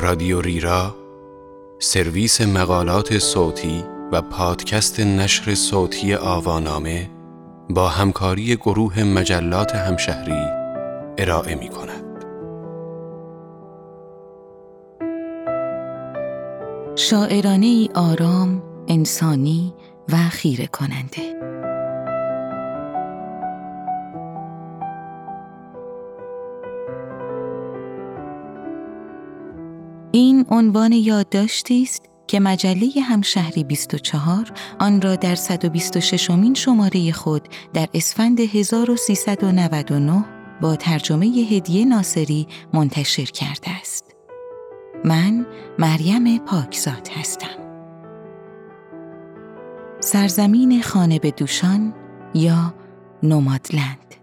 رادیو ریرا سرویس مقالات صوتی و پادکست نشر صوتی آوانامه با همکاری گروه مجلات همشهری ارائه می کند. شاعرانه ای آرام، انسانی و خیره کننده عنوان یادداشتی است که مجله همشهری 24 آن را در 126 امین شماره خود در اسفند 1399 با ترجمه هدیه ناصری منتشر کرده است. من مریم پاکزاد هستم. سرزمین خانه به دوشان یا نومادلند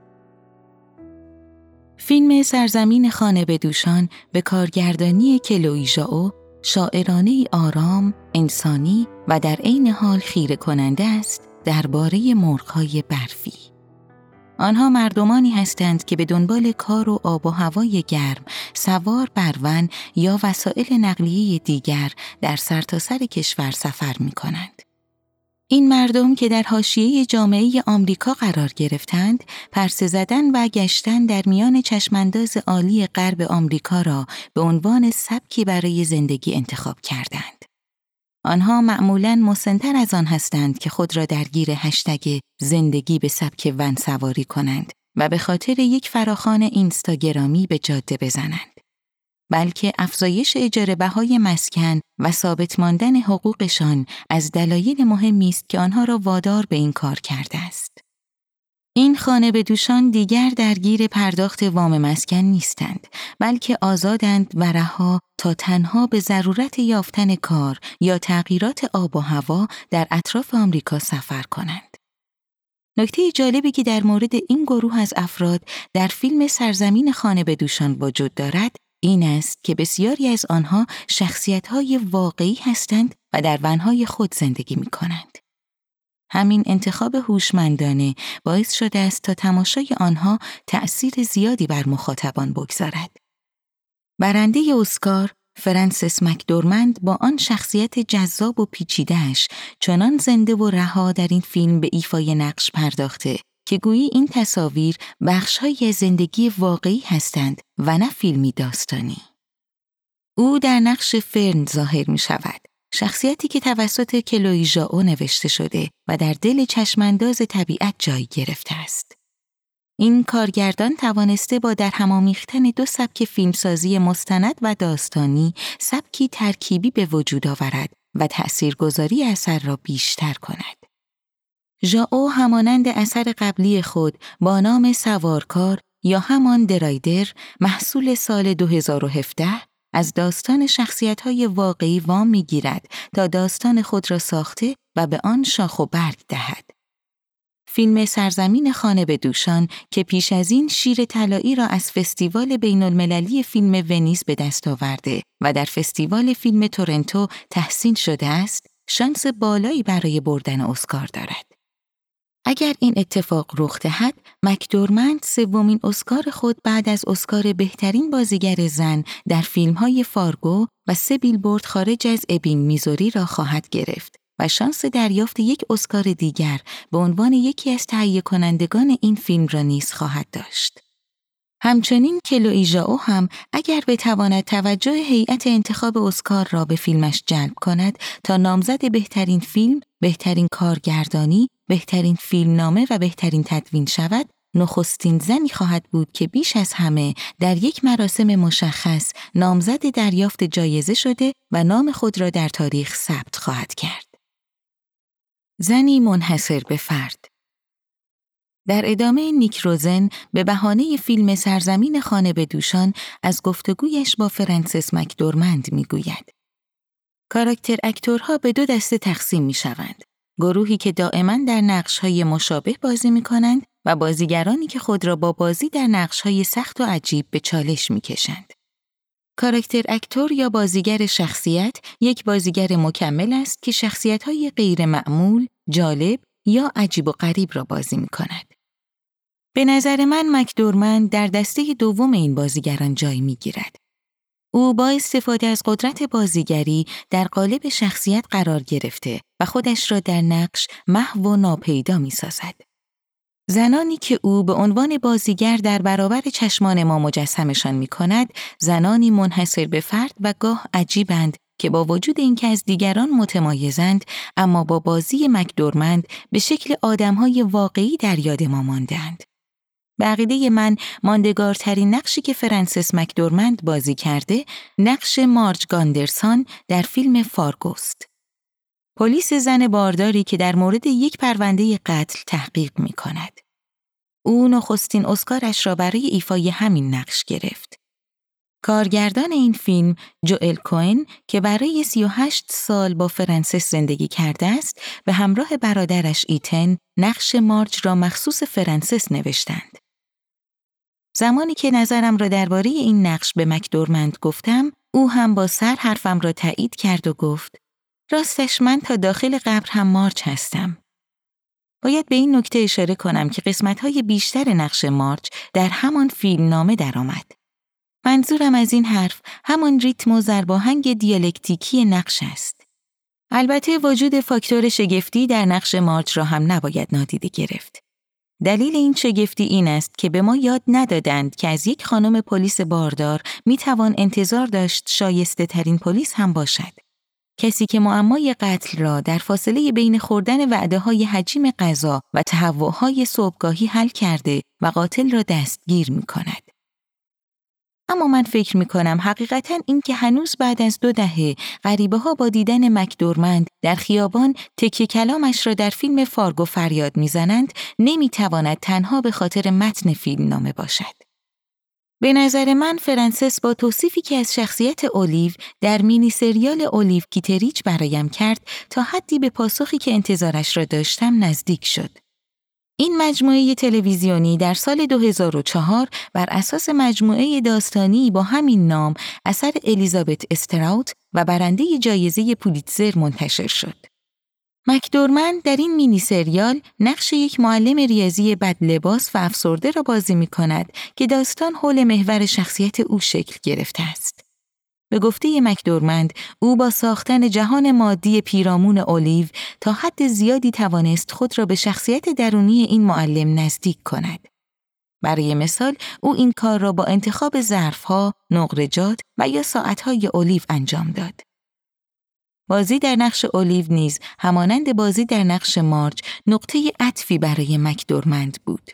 فیلم سرزمین خانه به دوشان به کارگردانی کلوی ژائو شاعرانه آرام، انسانی و در عین حال خیره کننده است درباره مرغهای برفی. آنها مردمانی هستند که به دنبال کار و آب و هوای گرم، سوار بر ون یا وسایل نقلیه دیگر در سرتاسر سر کشور سفر می کنند. این مردم که در حاشیه جامعه آمریکا قرار گرفتند، پرسه زدن و گشتن در میان چشمانداز عالی غرب آمریکا را به عنوان سبکی برای زندگی انتخاب کردند. آنها معمولاً مسنتر از آن هستند که خود را درگیر هشتگ زندگی به سبک ون سواری کنند و به خاطر یک فراخان اینستاگرامی به جاده بزنند. بلکه افزایش اجاره بهای مسکن و ثابت ماندن حقوقشان از دلایل مهمی است که آنها را وادار به این کار کرده است. این خانه به دوشان دیگر درگیر پرداخت وام مسکن نیستند بلکه آزادند و رها تا تنها به ضرورت یافتن کار یا تغییرات آب و هوا در اطراف آمریکا سفر کنند. نکته جالبی که در مورد این گروه از افراد در فیلم سرزمین خانه به دوشان وجود دارد این است که بسیاری از آنها شخصیت‌های واقعی هستند و در ونهای خود زندگی می کنند. همین انتخاب هوشمندانه باعث شده است تا تماشای آنها تأثیر زیادی بر مخاطبان بگذارد. برنده اسکار فرانسیس مکدورمند با آن شخصیت جذاب و پیچیدهش چنان زنده و رها در این فیلم به ایفای نقش پرداخته که گویی این تصاویر بخشهایی زندگی واقعی هستند و نه فیلمی داستانی. او در نقش فرن ظاهر می شود. شخصیتی که توسط کلوی ژائو نوشته شده و در دل چشمانداز طبیعت جای گرفته است. این کارگردان توانسته با در همامیختن دو سبک فیلمسازی مستند و داستانی سبکی ترکیبی به وجود آورد و تأثیرگذاری اثر را بیشتر کند. ژائو همانند اثر قبلی خود با نام سوارکار یا همان درایدر محصول سال 2017 از داستان شخصیت واقعی وام می‌گیرد تا داستان خود را ساخته و به آن شاخ و برگ دهد. فیلم سرزمین خانه به دوشان که پیش از این شیر طلایی را از فستیوال بین المللی فیلم ونیز به دست آورده و در فستیوال فیلم تورنتو تحسین شده است، شانس بالایی برای بردن اسکار دارد. اگر این اتفاق رخ دهد، مکدورمند سومین اسکار خود بعد از اسکار بهترین بازیگر زن در فیلم‌های فارگو و سه بیلبورد خارج از ابینگ میزوری را خواهد گرفت و شانس دریافت یک اسکار دیگر به عنوان یکی از تهیه کنندگان این فیلم را نیز خواهد داشت. همچنین کلو ژائو هم اگر بتواند توجه هیئت انتخاب اسکار را به فیلمش جلب کند تا نامزد بهترین فیلم، بهترین کارگردانی بهترین فیلمنامه و بهترین تدوین شود نخستین زنی خواهد بود که بیش از همه در یک مراسم مشخص نامزد دریافت جایزه شده و نام خود را در تاریخ ثبت خواهد کرد. زنی منحصر به فرد در ادامه نیک روزن به بهانه فیلم سرزمین خانه به دوشان از گفتگویش با فرانسیس مکدورمند می‌گوید. کاراکتر اکتورها به دو دسته تقسیم می شوند. گروهی که دائما در نقشهای مشابه بازی می کنند و بازیگرانی که خود را با بازی در نقشهای سخت و عجیب به چالش می کشند. کاراکتر اکتور یا بازیگر شخصیت یک بازیگر مکمل است که شخصیت‌های غیر معمول، جالب یا عجیب و غریب را بازی می کند. به نظر من مکدورمن در دسته دوم این بازیگران جای می گیرد. او با استفاده از قدرت بازیگری در قالب شخصیت قرار گرفته و خودش را در نقش محو و ناپیدا می سازد. زنانی که او به عنوان بازیگر در برابر چشمان ما مجسمشان می کند، زنانی منحصر به فرد و گاه عجیبند که با وجود اینکه از دیگران متمایزند اما با بازی مکدورمند به شکل آدمهای واقعی در یاد ما ماندند. به من ماندگارترین نقشی که فرانسیس مکدورمند بازی کرده نقش مارج گاندرسان در فیلم فارگوست. پلیس زن بارداری که در مورد یک پرونده قتل تحقیق می کند. او نخستین اسکارش را برای ایفای همین نقش گرفت. کارگردان این فیلم جوئل کوئن که برای 38 سال با فرانسیس زندگی کرده است به همراه برادرش ایتن نقش مارج را مخصوص فرانسیس نوشتند. زمانی که نظرم را درباره این نقش به مکدورمند گفتم، او هم با سر حرفم را تایید کرد و گفت راستش من تا داخل قبر هم مارج هستم. باید به این نکته اشاره کنم که قسمتهای بیشتر نقش مارچ در همان فیلم نامه درآمد. منظورم از این حرف همان ریتم و زرباهنگ دیالکتیکی نقش است. البته وجود فاکتور شگفتی در نقش مارچ را هم نباید نادیده گرفت. دلیل این شگفتی این است که به ما یاد ندادند که از یک خانم پلیس باردار می توان انتظار داشت شایسته ترین پلیس هم باشد. کسی که معمای قتل را در فاصله بین خوردن وعده های حجیم غذا و تهوعهای صبحگاهی حل کرده و قاتل را دستگیر می کند. اما من فکر می کنم حقیقتا این که هنوز بعد از دو دهه غریبه ها با دیدن مکدورمند در خیابان تکیه کلامش را در فیلم فارگو فریاد می‌زنند نمی‌تواند تنها به خاطر متن فیلم نامه باشد. به نظر من فرانسس با توصیفی که از شخصیت اولیو در مینی سریال اولیو کیتریچ برایم کرد تا حدی به پاسخی که انتظارش را داشتم نزدیک شد. این مجموعه تلویزیونی در سال 2004 بر اساس مجموعه داستانی با همین نام اثر الیزابت استراوت و برنده جایزه پولیتزر منتشر شد. مکدورمن در این مینی سریال نقش یک معلم ریاضی بد لباس و افسرده را بازی می کند که داستان حول محور شخصیت او شکل گرفته است. به گفته مکدورمند او با ساختن جهان مادی پیرامون اولیو تا حد زیادی توانست خود را به شخصیت درونی این معلم نزدیک کند. برای مثال او این کار را با انتخاب ظرفها، نقرجات و یا ساعتهای اولیو انجام داد. بازی در نقش اولیو نیز همانند بازی در نقش مارچ نقطه عطفی برای مکدورمند بود.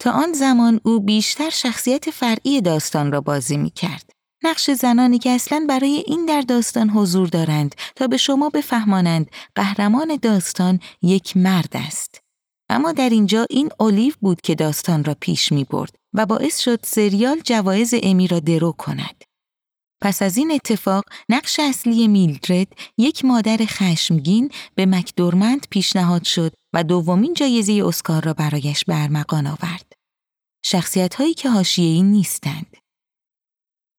تا آن زمان او بیشتر شخصیت فرعی داستان را بازی می کرد. نقش زنانی که اصلا برای این در داستان حضور دارند تا به شما بفهمانند قهرمان داستان یک مرد است. اما در اینجا این اولیو بود که داستان را پیش می برد و باعث شد سریال جوایز امی را درو کند. پس از این اتفاق نقش اصلی میلدرد یک مادر خشمگین به مکدورمند پیشنهاد شد و دومین جایزه اسکار را برایش برمغان آورد. شخصیت هایی که حاشیه‌ای نیستند.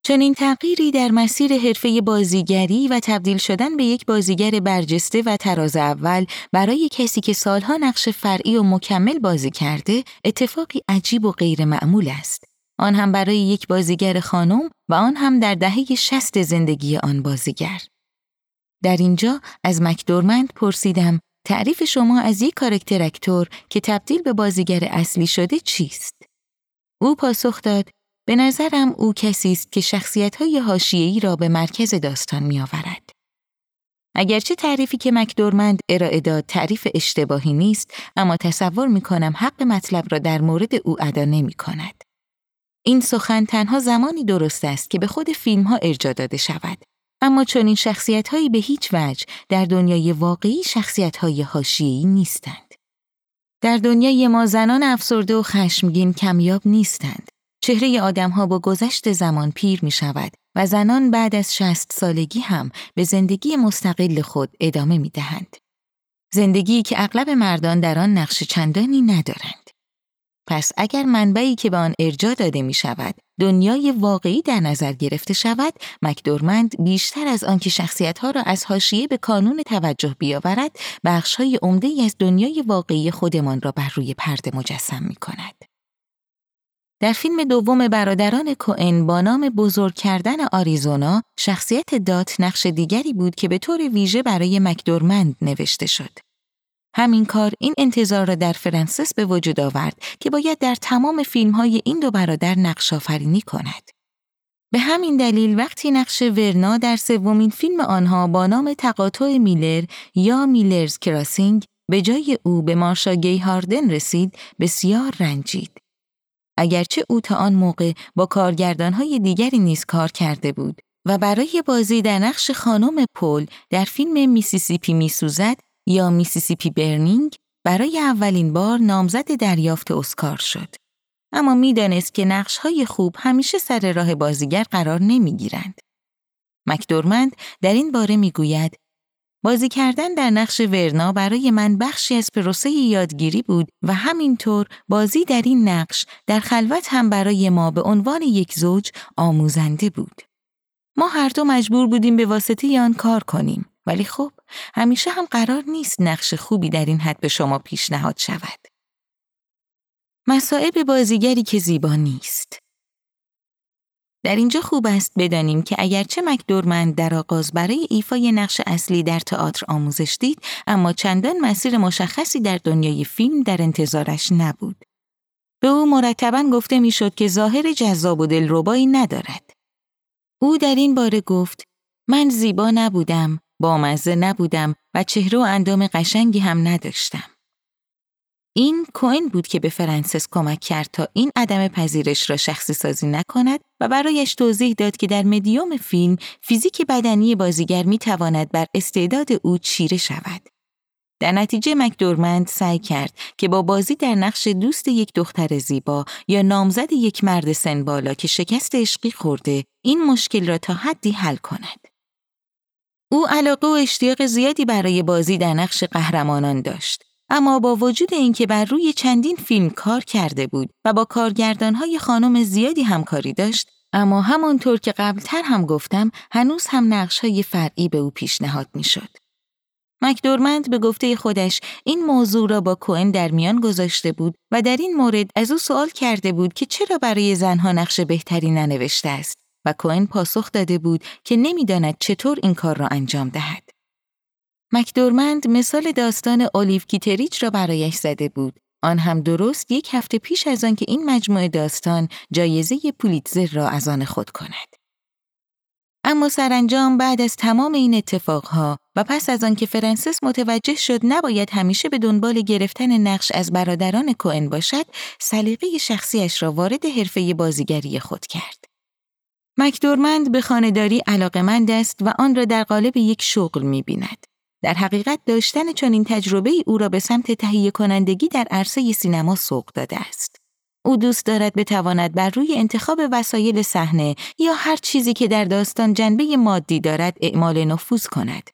چنین تغییری در مسیر حرفه بازیگری و تبدیل شدن به یک بازیگر برجسته و تراز اول برای کسی که سالها نقش فرعی و مکمل بازی کرده اتفاقی عجیب و غیر معمول است. آن هم برای یک بازیگر خانم و آن هم در دهه شست زندگی آن بازیگر. در اینجا از مکدورمند پرسیدم تعریف شما از یک کارکتر اکتور که تبدیل به بازیگر اصلی شده چیست؟ او پاسخ داد به نظرم او کسی است که شخصیت‌های حاشیه‌ای را به مرکز داستان می‌آورد. اگرچه تعریفی که مکدورمند ارائه داد تعریف اشتباهی نیست، اما تصور می کنم حق مطلب را در مورد او ادا نمی کند. این سخن تنها زمانی درست است که به خود فیلم ها ارجا داده شود. اما چون این شخصیت هایی به هیچ وجه در دنیای واقعی شخصیت های حاشیه‌ای نیستند. در دنیای ما زنان افسرده و خشمگین کمیاب نیستند. چهره آدمها با گذشت زمان پیر می شود و زنان بعد از شست سالگی هم به زندگی مستقل خود ادامه می دهند. زندگی که اغلب مردان در آن نقش چندانی ندارند. پس اگر منبعی که به آن ارجا داده می شود دنیای واقعی در نظر گرفته شود مکدورمند بیشتر از آنکه شخصیتها را از حاشیه به کانون توجه بیاورد بخشهای عمده از دنیای واقعی خودمان را بر روی پرده مجسم می کند. در فیلم دوم برادران کوئن با نام بزرگ کردن آریزونا، شخصیت دات نقش دیگری بود که به طور ویژه برای مکدورمند نوشته شد. همین کار این انتظار را در فرانسیس به وجود آورد که باید در تمام فیلم های این دو برادر نقش آفرینی کند. به همین دلیل وقتی نقش ورنا در سومین فیلم آنها با نام تقاطع میلر یا Miller's Crossing به جای او به مارشا گی هاردن رسید بسیار رنجید. اگرچه او تا آن موقع با کارگردانهای دیگری نیز کار کرده بود و برای بازی در نقش خانم پل در فیلم میسیسیپی میسوزد یا Mississippi Burning برای اولین بار نامزد دریافت اسکار شد. اما می‌دانست که نقشهای خوب همیشه سر راه بازیگر قرار نمی‌گیرند. مکدورمند در این باره می‌گوید بازی کردن در نقش ورنا برای من بخشی از پروسه یادگیری بود و همینطور بازی در این نقش در خلوت هم برای ما به عنوان یک زوج آموزنده بود. ما هر دو مجبور بودیم به واسطه آن کار کنیم ولی خب همیشه هم قرار نیست نقش خوبی در این حد به شما پیشنهاد شود. مسائب بازیگری که زیبا نیست در اینجا خوب است بدانیم که اگرچه مکدورمند در آغاز برای ایفای نقش اصلی در تئاتر آموزش دید اما چندان مسیر مشخصی در دنیای فیلم در انتظارش نبود. به او مرتبا گفته می‌شد که ظاهر جذاب و دلربایی ندارد. او در این باره گفت من زیبا نبودم، بامزه نبودم و چهره و اندام قشنگی هم نداشتم. این کوین بود که به فرانسیس کمک کرد تا این عدم پذیرش را شخصی سازی نکند و برایش توضیح داد که در مدیوم فیلم فیزیک بدنی بازیگر می تواند بر استعداد او چیره شود. در نتیجه مکدورمند سعی کرد که با بازی در نقش دوست یک دختر زیبا یا نامزد یک مرد سن بالا که شکست عشقی خورده این مشکل را تا حدی حل کند. او علاقه و اشتیاق زیادی برای بازی در نقش قهرمانان داشت. اما با وجود اینکه بر روی چندین فیلم کار کرده بود و با کارگردانهای خانم زیادی همکاری داشت اما همانطور که قبلتر هم گفتم هنوز هم نقشهای فرعی به او پیشنهاد می‌شد. مکدورمند به گفته خودش این موضوع را با کوئن در میان گذاشته بود و در این مورد از او سوال کرده بود که چرا برای زنها نقش بهتری ننوشته است و کوئن پاسخ داده بود که نمی‌داند چطور این کار را انجام دهد. مکدورمند مثال داستان اولیو کیتریچ را برایش زده بود. آن هم درست یک هفته پیش از آن که این مجموعه داستان جایزه پولیتزر را از آن خود کند. اما سرانجام بعد از تمام این اتفاقها و پس از آن که فرانسیس متوجه شد نباید همیشه به دنبال گرفتن نقش از برادران کوئن باشد، سلیقه شخصیش را وارد حرفه بازیگری خود کرد. مکدورمند به خانهداری علاقمند است و آن را در قالب یک شغل می بیند. در حقیقت داشتن چنین تجربه او را به سمت تهیه کنندگی در عرصه سینما سوق داده است. او دوست دارد بتواند بر روی انتخاب وسایل صحنه یا هر چیزی که در داستان جنبه مادی دارد اعمال نفوذ کند.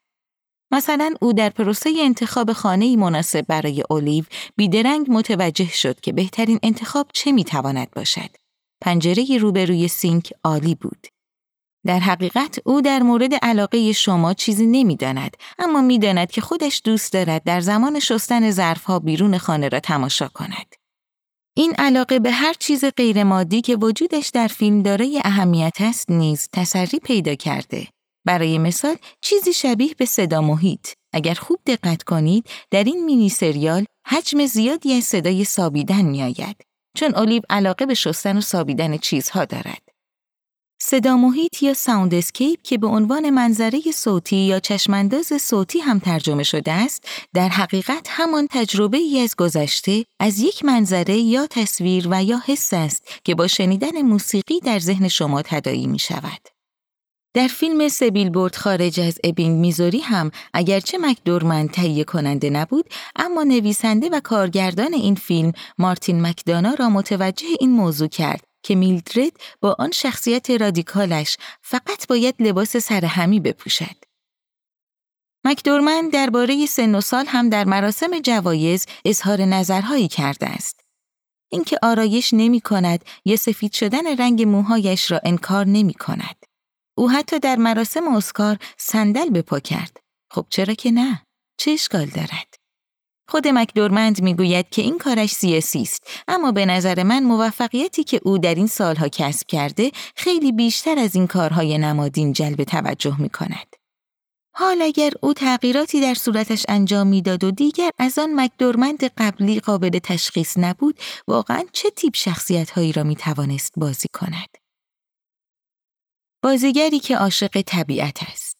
مثلا او در پروسه انتخاب خانه مناسب برای اولیو بیدرنگ متوجه شد که بهترین انتخاب چه می‌تواند باشد. پنجره روبروی سینک عالی بود. در حقیقت او در مورد علاقه شما چیزی نمی‌داند اما می‌داند که خودش دوست دارد در زمان شستن ظرفها بیرون خانه را تماشا کند. این علاقه به هر چیز غیرمادی که وجودش در فیلم دارای اهمیت است نیز تسری پیدا کرده. برای مثال چیزی شبیه به صدا محیط. اگر خوب دقت کنید در این مینی سریال حجم زیادی از صدای سابیدن می آید. چون اولیو علاقه به شستن و سابیدن چیزها دارد. صدا محیط یا soundscape که به عنوان منظره صوتی یا چشمانداز صوتی هم ترجمه شده است، در حقیقت همان تجربه ای از گذشته از یک منظره یا تصویر و یا حس است که با شنیدن موسیقی در ذهن شما تداعی می شود. در فیلم سبیل برد خارج از ابینگ میزوری هم اگرچه مکدورمند تهیه کننده نبود اما نویسنده و کارگردان این فیلم مارتین مکدانا را متوجه این موضوع کرد که میلدرد با آن شخصیت رادیکالش فقط باید لباس سرهمی بپوشد. مکدورمن درباره سن و سال هم در مراسم جوایز اظهار نظرهایی کرده است. اینکه آرایش نمی کند یا سفید شدن رنگ موهایش را انکار نمی کند. او حتی در مراسم اسکار صندل به پا کرد. خب چرا که نه؟ چه اشکال دارد؟ خود مکدورمند می‌گوید که این کارش سیاسی است. اما به نظر من موفقیتی که او در این سالها کسب کرده خیلی بیشتر از این کارهای نمادین جلب توجه می کند. حال اگر او تغییراتی در صورتش انجام می‌داد و دیگر از آن مکدورمند قبلی قابل تشخیص نبود واقعا چه تیپ شخصیت هایی را می توانست بازی کند؟ بازیگری که عاشق طبیعت است.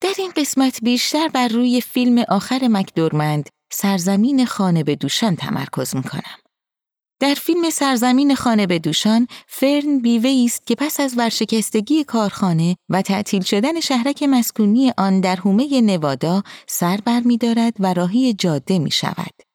در این قسمت بیشتر بر روی فیلم آخر مکدورمند سرزمین خانه به دوشان تمرکز می کنم. در فیلم سرزمین خانه به دوشان، فرن بیوه است که پس از ورشکستگی کارخانه و تعطیل شدن شهرک مسکونی آن در حومه نوادا سر بر می دارد و راهی جاده می شود.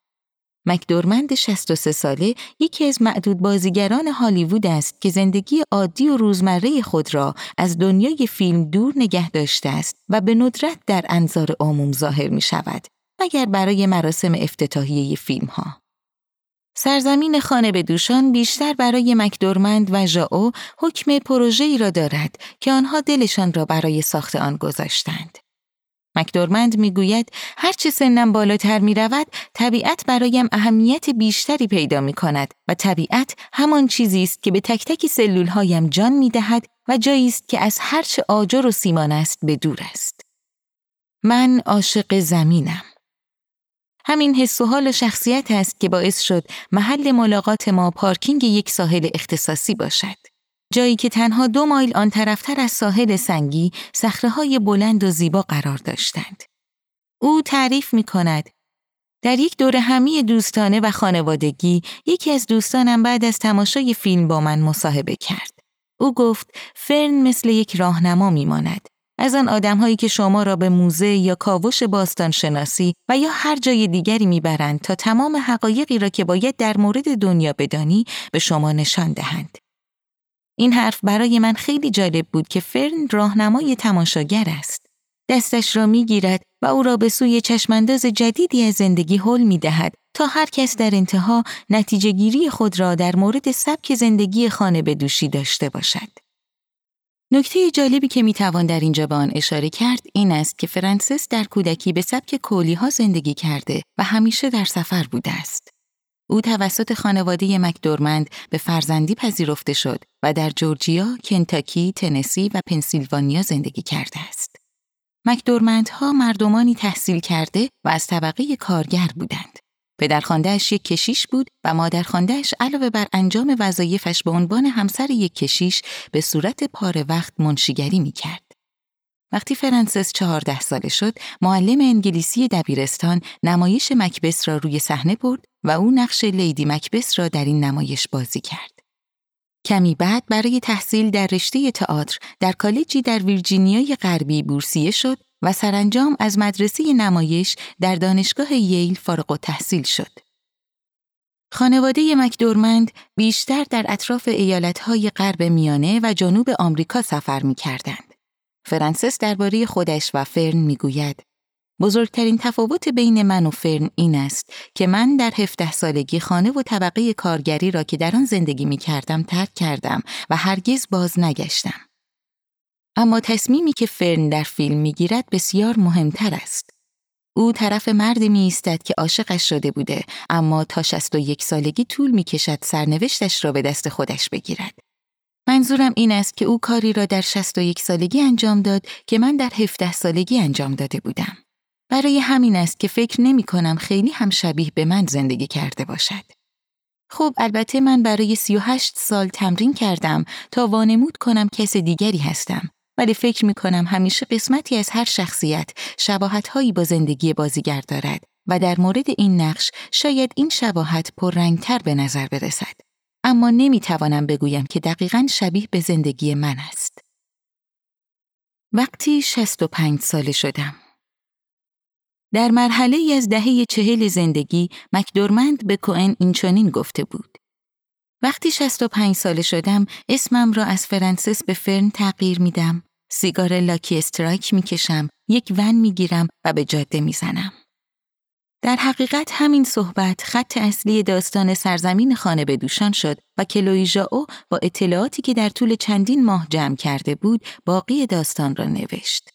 مکدورمند 63 ساله یکی از معدود بازیگران هالیوود است که زندگی عادی و روزمره خود را از دنیای فیلم دور نگه داشته است و به ندرت در انظار عموم ظاهر می شود مگر برای مراسم افتتاحیه فیلم ها. سرزمین خانه به دوشان بیشتر برای مکدورمند و ژائو حکم پروژه‌ای را دارد که آنها دلشان را برای ساخت آن گذاشتند. مکدورمند می‌گوید هرچه سنم بالاتر می رود طبیعت برایم اهمیت بیشتری پیدا می کند و طبیعت همان چیزی است که به تک تک سلول هایم جان می دهد و جایی است که از هرچه آجر و سیمان است به دور است. من عاشق زمینم. همین حس و حال شخصیت است که باعث شد محل ملاقات ما پارکینگ یک ساحل اختصاصی باشد. جایی که تنها دو مایل آن طرفتر از ساحل سنگی های بلند و زیبا قرار داشتند. او تعریف می کند در یک دور همی دوستانه و خانوادگی یکی از دوستانم بعد از تماشای فیلم با من مصاحبه کرد. او گفت فرن مثل یک راهنما میماند. از آن آدمهایی که شما را به موزه یا کاوش باستان شناسی و یا هر جای دیگری می‌برند تا تمام حقایقی را که باید در مورد دنیا بدانی به شما نشان دهند. این حرف برای من خیلی جالب بود که فرن راهنمای تماشاگر است. دستش را می گیرد و او را به سوی چشمانداز جدیدی از زندگی حل می دهد تا هر کس در انتها نتیجه گیری خود را در مورد سبک زندگی خانه به دوشی داشته باشد. نکته جالبی که می توان در اینجا به آن اشاره کرد این است که فرانسیس در کودکی به سبک کولی ها زندگی کرده و همیشه در سفر بوده است. او توسط خانواده مکدورمند به فرزندی پذیرفته شد و در جورجیا، کنتاکی، تنسی و پنسیلوانیا زندگی کرده است. مکدورمندها مردمانی تحصیل کرده و از طبقه کارگر بودند. پدرخواندهش یک کشیش بود و مادرخواندهش علاوه بر انجام وظایفش به عنوان همسر یک کشیش به صورت پاره وقت منشیگری می کرد. وقتی فرانسس چهارده ساله شد، معلم انگلیسی دبیرستان نمایش مکبس را روی صحنه برد و او نقش لیدی مکبس را در این نمایش بازی کرد. کمی بعد برای تحصیل در رشته تئاتر در کالجی در ویرجینیای غربی بورسیه شد و سرانجام از مدرسه نمایش در دانشگاه ییل فارغ تحصیل شد. خانواده مکدورمند بیشتر در اطراف ایالتهای غرب میانه و جنوب آمریکا سفر می کردند. فرانسس درباره خودش و فرن می‌گوید بزرگترین تفاوت بین من و فرن این است که من در 17 سالگی خانه و طبقه کارگری را که در آن زندگی می کردم ترک کردم و هرگز باز نگشتم. اما تصمیمی که فرن در فیلم می گیرد بسیار مهمتر است. او طرف مردی می ایستد که عاشقش شده بوده اما تا 61 سالگی طول می کشد سرنوشتش را به دست خودش بگیرد. منظورم این است که او کاری را در 61 سالگی انجام داد که من در 17 سالگی انجام داده بودم. برای همین است که فکر نمی کنم خیلی هم شبیه به من زندگی کرده باشد. خب البته من برای 38 سال تمرین کردم تا وانمود کنم کس دیگری هستم ولی فکر می کنم همیشه قسمتی از هر شخصیت شباهت هایی با زندگی بازیگر دارد و در مورد این نقش شاید این شباهت پررنگتر به نظر برسد. اما نمی توانم بگویم که دقیقا شبیه به زندگی من است. وقتی 65 ساله شدم در مرحله ای از دهه چهل زندگی مکدورمند به کوئن اینچنین گفته بود. وقتی 65 ساله شدم اسمم را از فرانسیس به فرن تغییر میدم. سیگار لاکی استرایک می‌کشم، یک ون می‌گیرم و به جاده می‌زنم. در حقیقت همین صحبت خط اصلی داستان سرزمین خانه به دوشان شد و کلوی ژائو با اطلاعاتی که در طول چندین ماه جمع کرده بود باقی داستان را نوشت.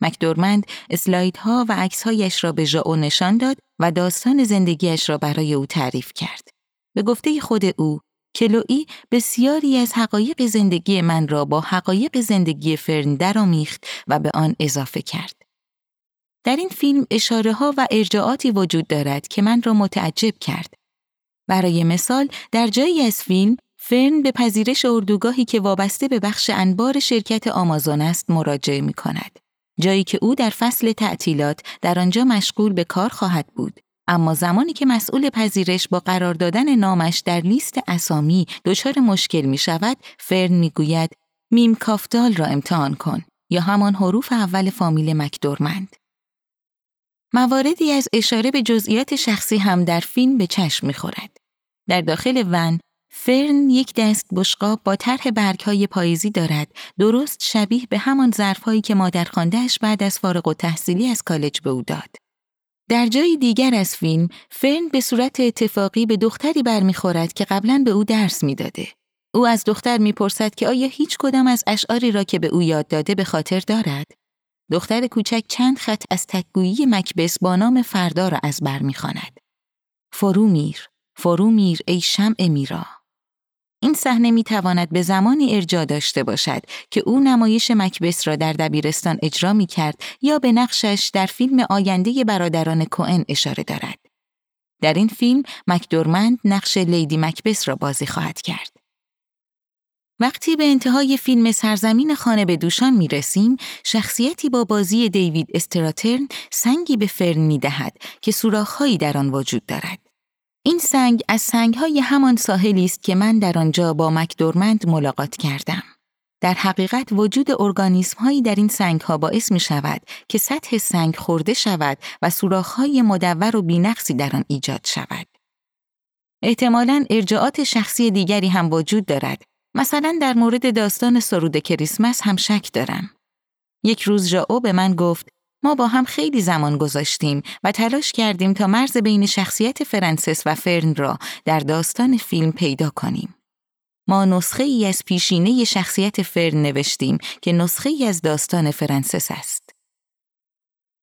مکدورمند اسلایدها و عکسهایش را به ژائو نشان داد و داستان زندگیش را برای او تعریف کرد. به گفته خود او، کلوئی بسیاری از حقایق زندگی من را با حقایق زندگی فرن درآمیخت و به آن اضافه کرد. در این فیلم اشاره ها و ارجاعاتی وجود دارد که من را متعجب کرد. برای مثال در جایی از فیلم فرن به پذیرش اردوگاهی که وابسته به بخش انبار شرکت آمازون است مراجعه می کند. جایی که او در فصل تعطیلات در آنجا مشغول به کار خواهد بود. اما زمانی که مسئول پذیرش با قرار دادن نامش در لیست اسامی دچار مشکل می شود، فرن می گوید میم کافتال را امتحان کن یا همان حروف اول فامیل مکدورمند. مواردی از اشاره به جزئیات شخصی هم در فیلم به چشم می‌خورد. در داخل ون، فرن یک دست بشقاب با طرح برگهای پاییزی دارد درست شبیه به همان ظرفهایی که مادر خوانده‌ش بعد از فارغ التحصیلی از کالج به او داد. در جای دیگر از فیلم، فرن به صورت اتفاقی به دختری برمیخورد که قبلا به او درس می‌داده. او از دختر می‌پرسد که آیا هیچ کدام از اشعاری را که به او یاد داده به خاطر دارد؟ دختر کوچک چند خط از تکگویی مکبس با نام فردا را از بر می‌خواند. فرو میر، فرو میر ای شمع میرا. این صحنه می تواند به زمانی ارجا داشته باشد که او نمایش مکبس را در دبیرستان اجرا می کرد یا به نقشش در فیلم آینده برادران کوئن اشاره دارد. در این فیلم مکدورمند نقش لیدی مکبس را بازی خواهد کرد. وقتی به انتهای فیلم سرزمین خانه به دوشان می رسیم، شخصیتی با بازی دیوید استراترن سنگی به فرن می دهد که سوراخهایی در آن وجود دارد. این سنگ از سنگهای همان ساحلی است که من در آنجا با مکدورمند ملاقات کردم. در حقیقت وجود ارگانیسم هایی در این سنگ ها باعث می شود که سطح سنگ خورده شود و سوراخهای مدور و بینقصی در آن ایجاد شود. احتمالاً ارجاعات شخصی دیگری هم وجود دارد مثلا در مورد داستان سرود کریسمس هم شک دارم. یک روز ژائو به من گفت ما با هم خیلی زمان گذاشتیم و تلاش کردیم تا مرز بین شخصیت فرانسیس و فرن را در داستان فیلم پیدا کنیم. ما نسخه ای از پیشینه شخصیت فرن نوشتیم که نسخه ای از داستان فرانسیس است.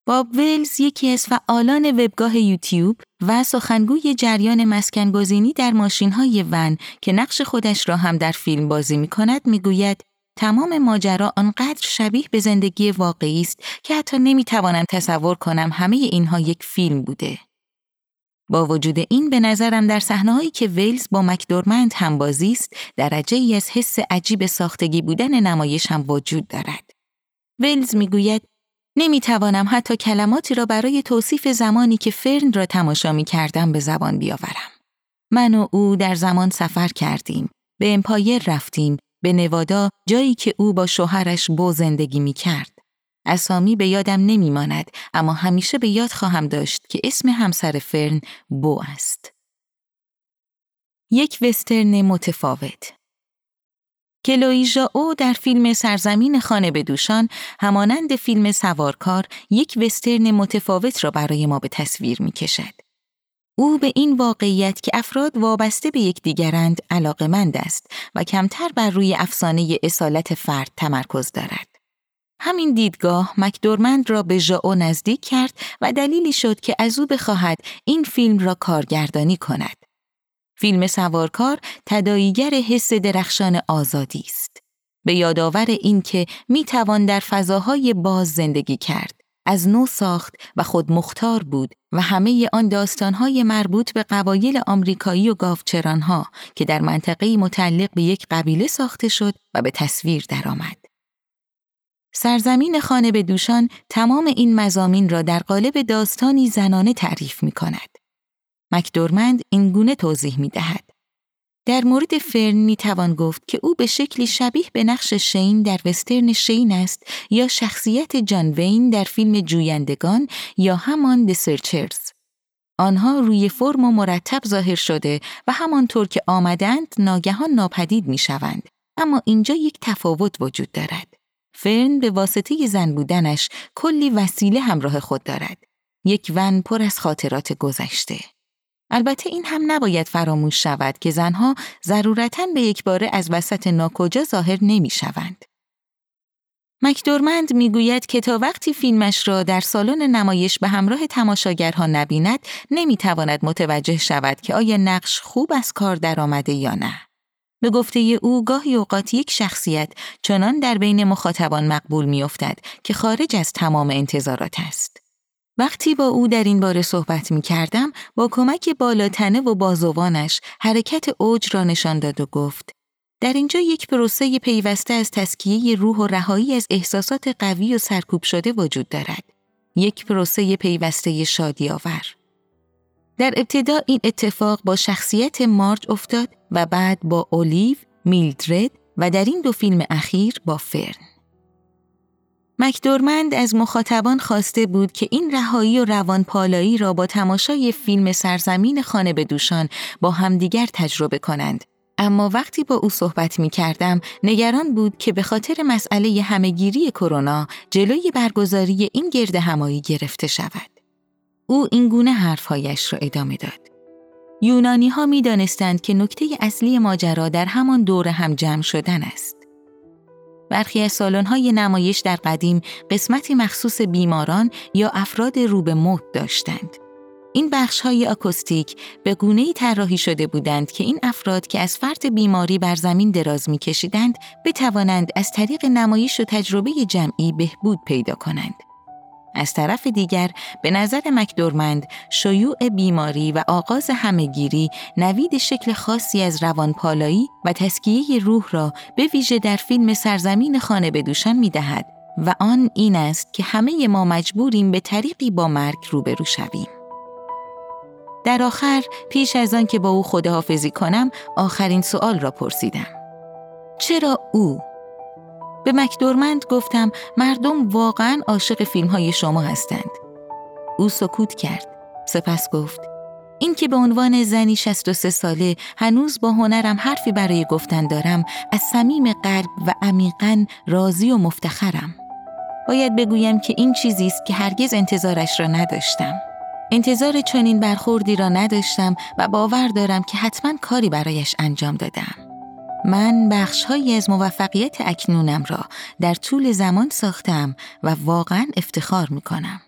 باب ویلز یکی از فعالان وبگاه یوتیوب و سخنگوی جریان مسکنگزینی در های ون که نقش خودش را هم در فیلم بازی می کند می گوید تمام ماجرا آنقدر شبیه به زندگی واقعی است که حتی نمی توانم تصور کنم همه اینها یک فیلم بوده. با وجود این به نظرم در صحنه‌هایی که ویلز با مکدورمند هم بازی است درجه ای از حس عجیب ساختگی بودن نمایش هم وجود دارد. ویلز می‌گوید نمی توانم حتی کلماتی را برای توصیف زمانی که فرن را تماشا می کردم به زبان بیاورم. من و او در زمان سفر کردیم. به امپایر رفتیم. به نوادا جایی که او با شوهرش بو زندگی می کرد. اسامی به یادم نمی ماند اما همیشه به یاد خواهم داشت که اسم همسر فرن بو است. یک وسترن متفاوت کلوی او در فیلم سرزمین خانه به دوشان همانند فیلم سوارکار یک وسترن متفاوت را برای ما به تصویر می کشد. او به این واقعیت که افراد وابسته به یکدیگرند علاقمند است و کمتر بر روی افسانه اصالت فرد تمرکز دارد. همین دیدگاه مکدورمند را به ژائو نزدیک کرد و دلیلی شد که از او بخواهد این فیلم را کارگردانی کند. فیلم سوارکار تداییگر حس درخشان آزادی است. به یادآور اینکه می توان در فضاهای باز زندگی کرد، از نو ساخت و خود مختار بود و همه آن داستانهای مربوط به قبایل آمریکایی و گاوچرانها که در منطقه متعلق به یک قبیله ساخته شد و به تصویر درآمد. سرزمین خانه به دوشان تمام این مزامین را در قالب داستانی زنانه تعریف می کند. مکدورمند این گونه توضیح می دهد. در مورد فرن می توان گفت که او به شکلی شبیه به نقش شین در وسترن شین است یا شخصیت جان وین در فیلم جویندگان یا همان د سرچرز. آنها روی فرم و مرتب ظاهر شده و همانطور که آمدند ناگهان ناپدید می شوند. اما اینجا یک تفاوت وجود دارد. فرن به واسطه زن بودنش کلی وسیله همراه خود دارد. یک ون پر از خاطرات گذشته. البته این هم نباید فراموش شود که زنها ضرورتا به یک باره از وسط ناکجا ظاهر نمی شوند. مکدورمند می‌گوید که تا وقتی فیلمش را در سالن نمایش به همراه تماشاگرها نبیند نمی‌تواند متوجه شود که آیا نقش خوب از کار درآمده یا نه. به گفته او گاهی اوقات یک شخصیت چنان در بین مخاطبان مقبول میافتد که خارج از تمام انتظارات است. وقتی با او در این باره صحبت می کردم با کمک بالاتنه و بازوانش حرکت اوج را نشان داد و گفت در اینجا یک پروسه پیوسته از تسکیه روح و رهایی از احساسات قوی و سرکوب شده وجود دارد. یک پروسه پیوسته شادی آور. در ابتدا این اتفاق با شخصیت مارج افتاد و بعد با اولیو، میلدرد و در این دو فیلم اخیر با فرن. مکدورمند از مخاطبان خواسته بود که این رهایی و روانپالایی را با تماشای فیلم سرزمین خانه به دوشان با همدیگر تجربه کنند. اما وقتی با او صحبت می کردم نگران بود که به خاطر مسئله همهگیری کرونا جلوی برگزاری این گرد همایی گرفته شود. او این گونه حرفهایش را ادامه داد. یونانی ها می دانستند که نکته اصلی ماجرا در همان دور هم جمع شدن است. برخی از های نمایش در قدیم قسمتی مخصوص بیماران یا افراد رو به موت داشتند. این بخش های آکوستیک به گونه ای طراحی شده بودند که این افراد که از فرد بیماری بر زمین دراز میکشیدند بتوانند از طریق نمایش و تجربه جمعی بهبود پیدا کنند. از طرف دیگر به نظر مکدورمند شیوع بیماری و آغاز همهگیری نوید شکل خاصی از روانپالایی و تسکیه روح را به ویژه در فیلم سرزمین خانه به دوشان می دهد و آن این است که همه ما مجبوریم به طریقی با مرگ روبرو شویم. در آخر پیش از آن که با او خداحافظی کنم آخرین سوال را پرسیدم. چرا او به مکدورمند گفتم مردم واقعا عاشق فیلم های شما هستند. او سکوت کرد. سپس گفت این که به عنوان زنی 63 ساله هنوز با هنرم حرفی برای گفتن دارم از صمیم قلب و عمیقا راضی و مفتخرم. باید بگویم که این چیزی است که هرگز انتظارش را نداشتم. انتظار چنین برخوردی را نداشتم و باور دارم که حتما کاری برایش انجام دادم. من بخشهایی از موفقیت اکنونم را در طول زمان ساختم و واقعا افتخار می کنم.